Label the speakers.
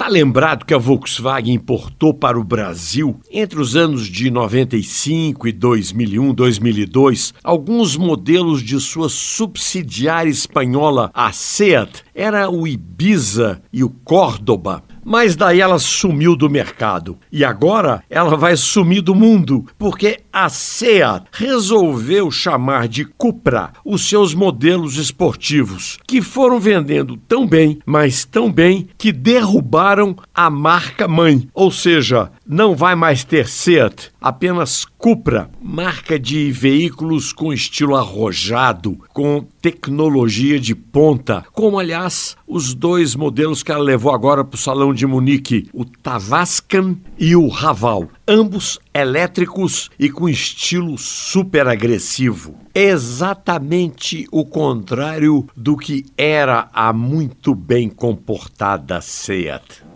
Speaker 1: Tá lembrado que a Volkswagen importou para o Brasil, entre os anos de 95 e 2001, 2002, alguns modelos de sua subsidiária espanhola, a Seat, era o Ibiza e o Córdoba. Mas daí ela sumiu do mercado. E agora ela vai sumir do mundo, porque a SEAT resolveu chamar de Cupra os seus modelos esportivos, que foram vendendo tão bem, mas tão bem, que derrubaram a marca mãe. Ou seja, não vai mais ter Seat, apenas Cupra, marca de veículos com estilo arrojado, com tecnologia de ponta, como aliás os dois modelos que ela levou agora para o Salão de Munique, o Tavascan e o Raval, ambos elétricos e com estilo super agressivo. Exatamente o contrário do que era a muito bem comportada Seat.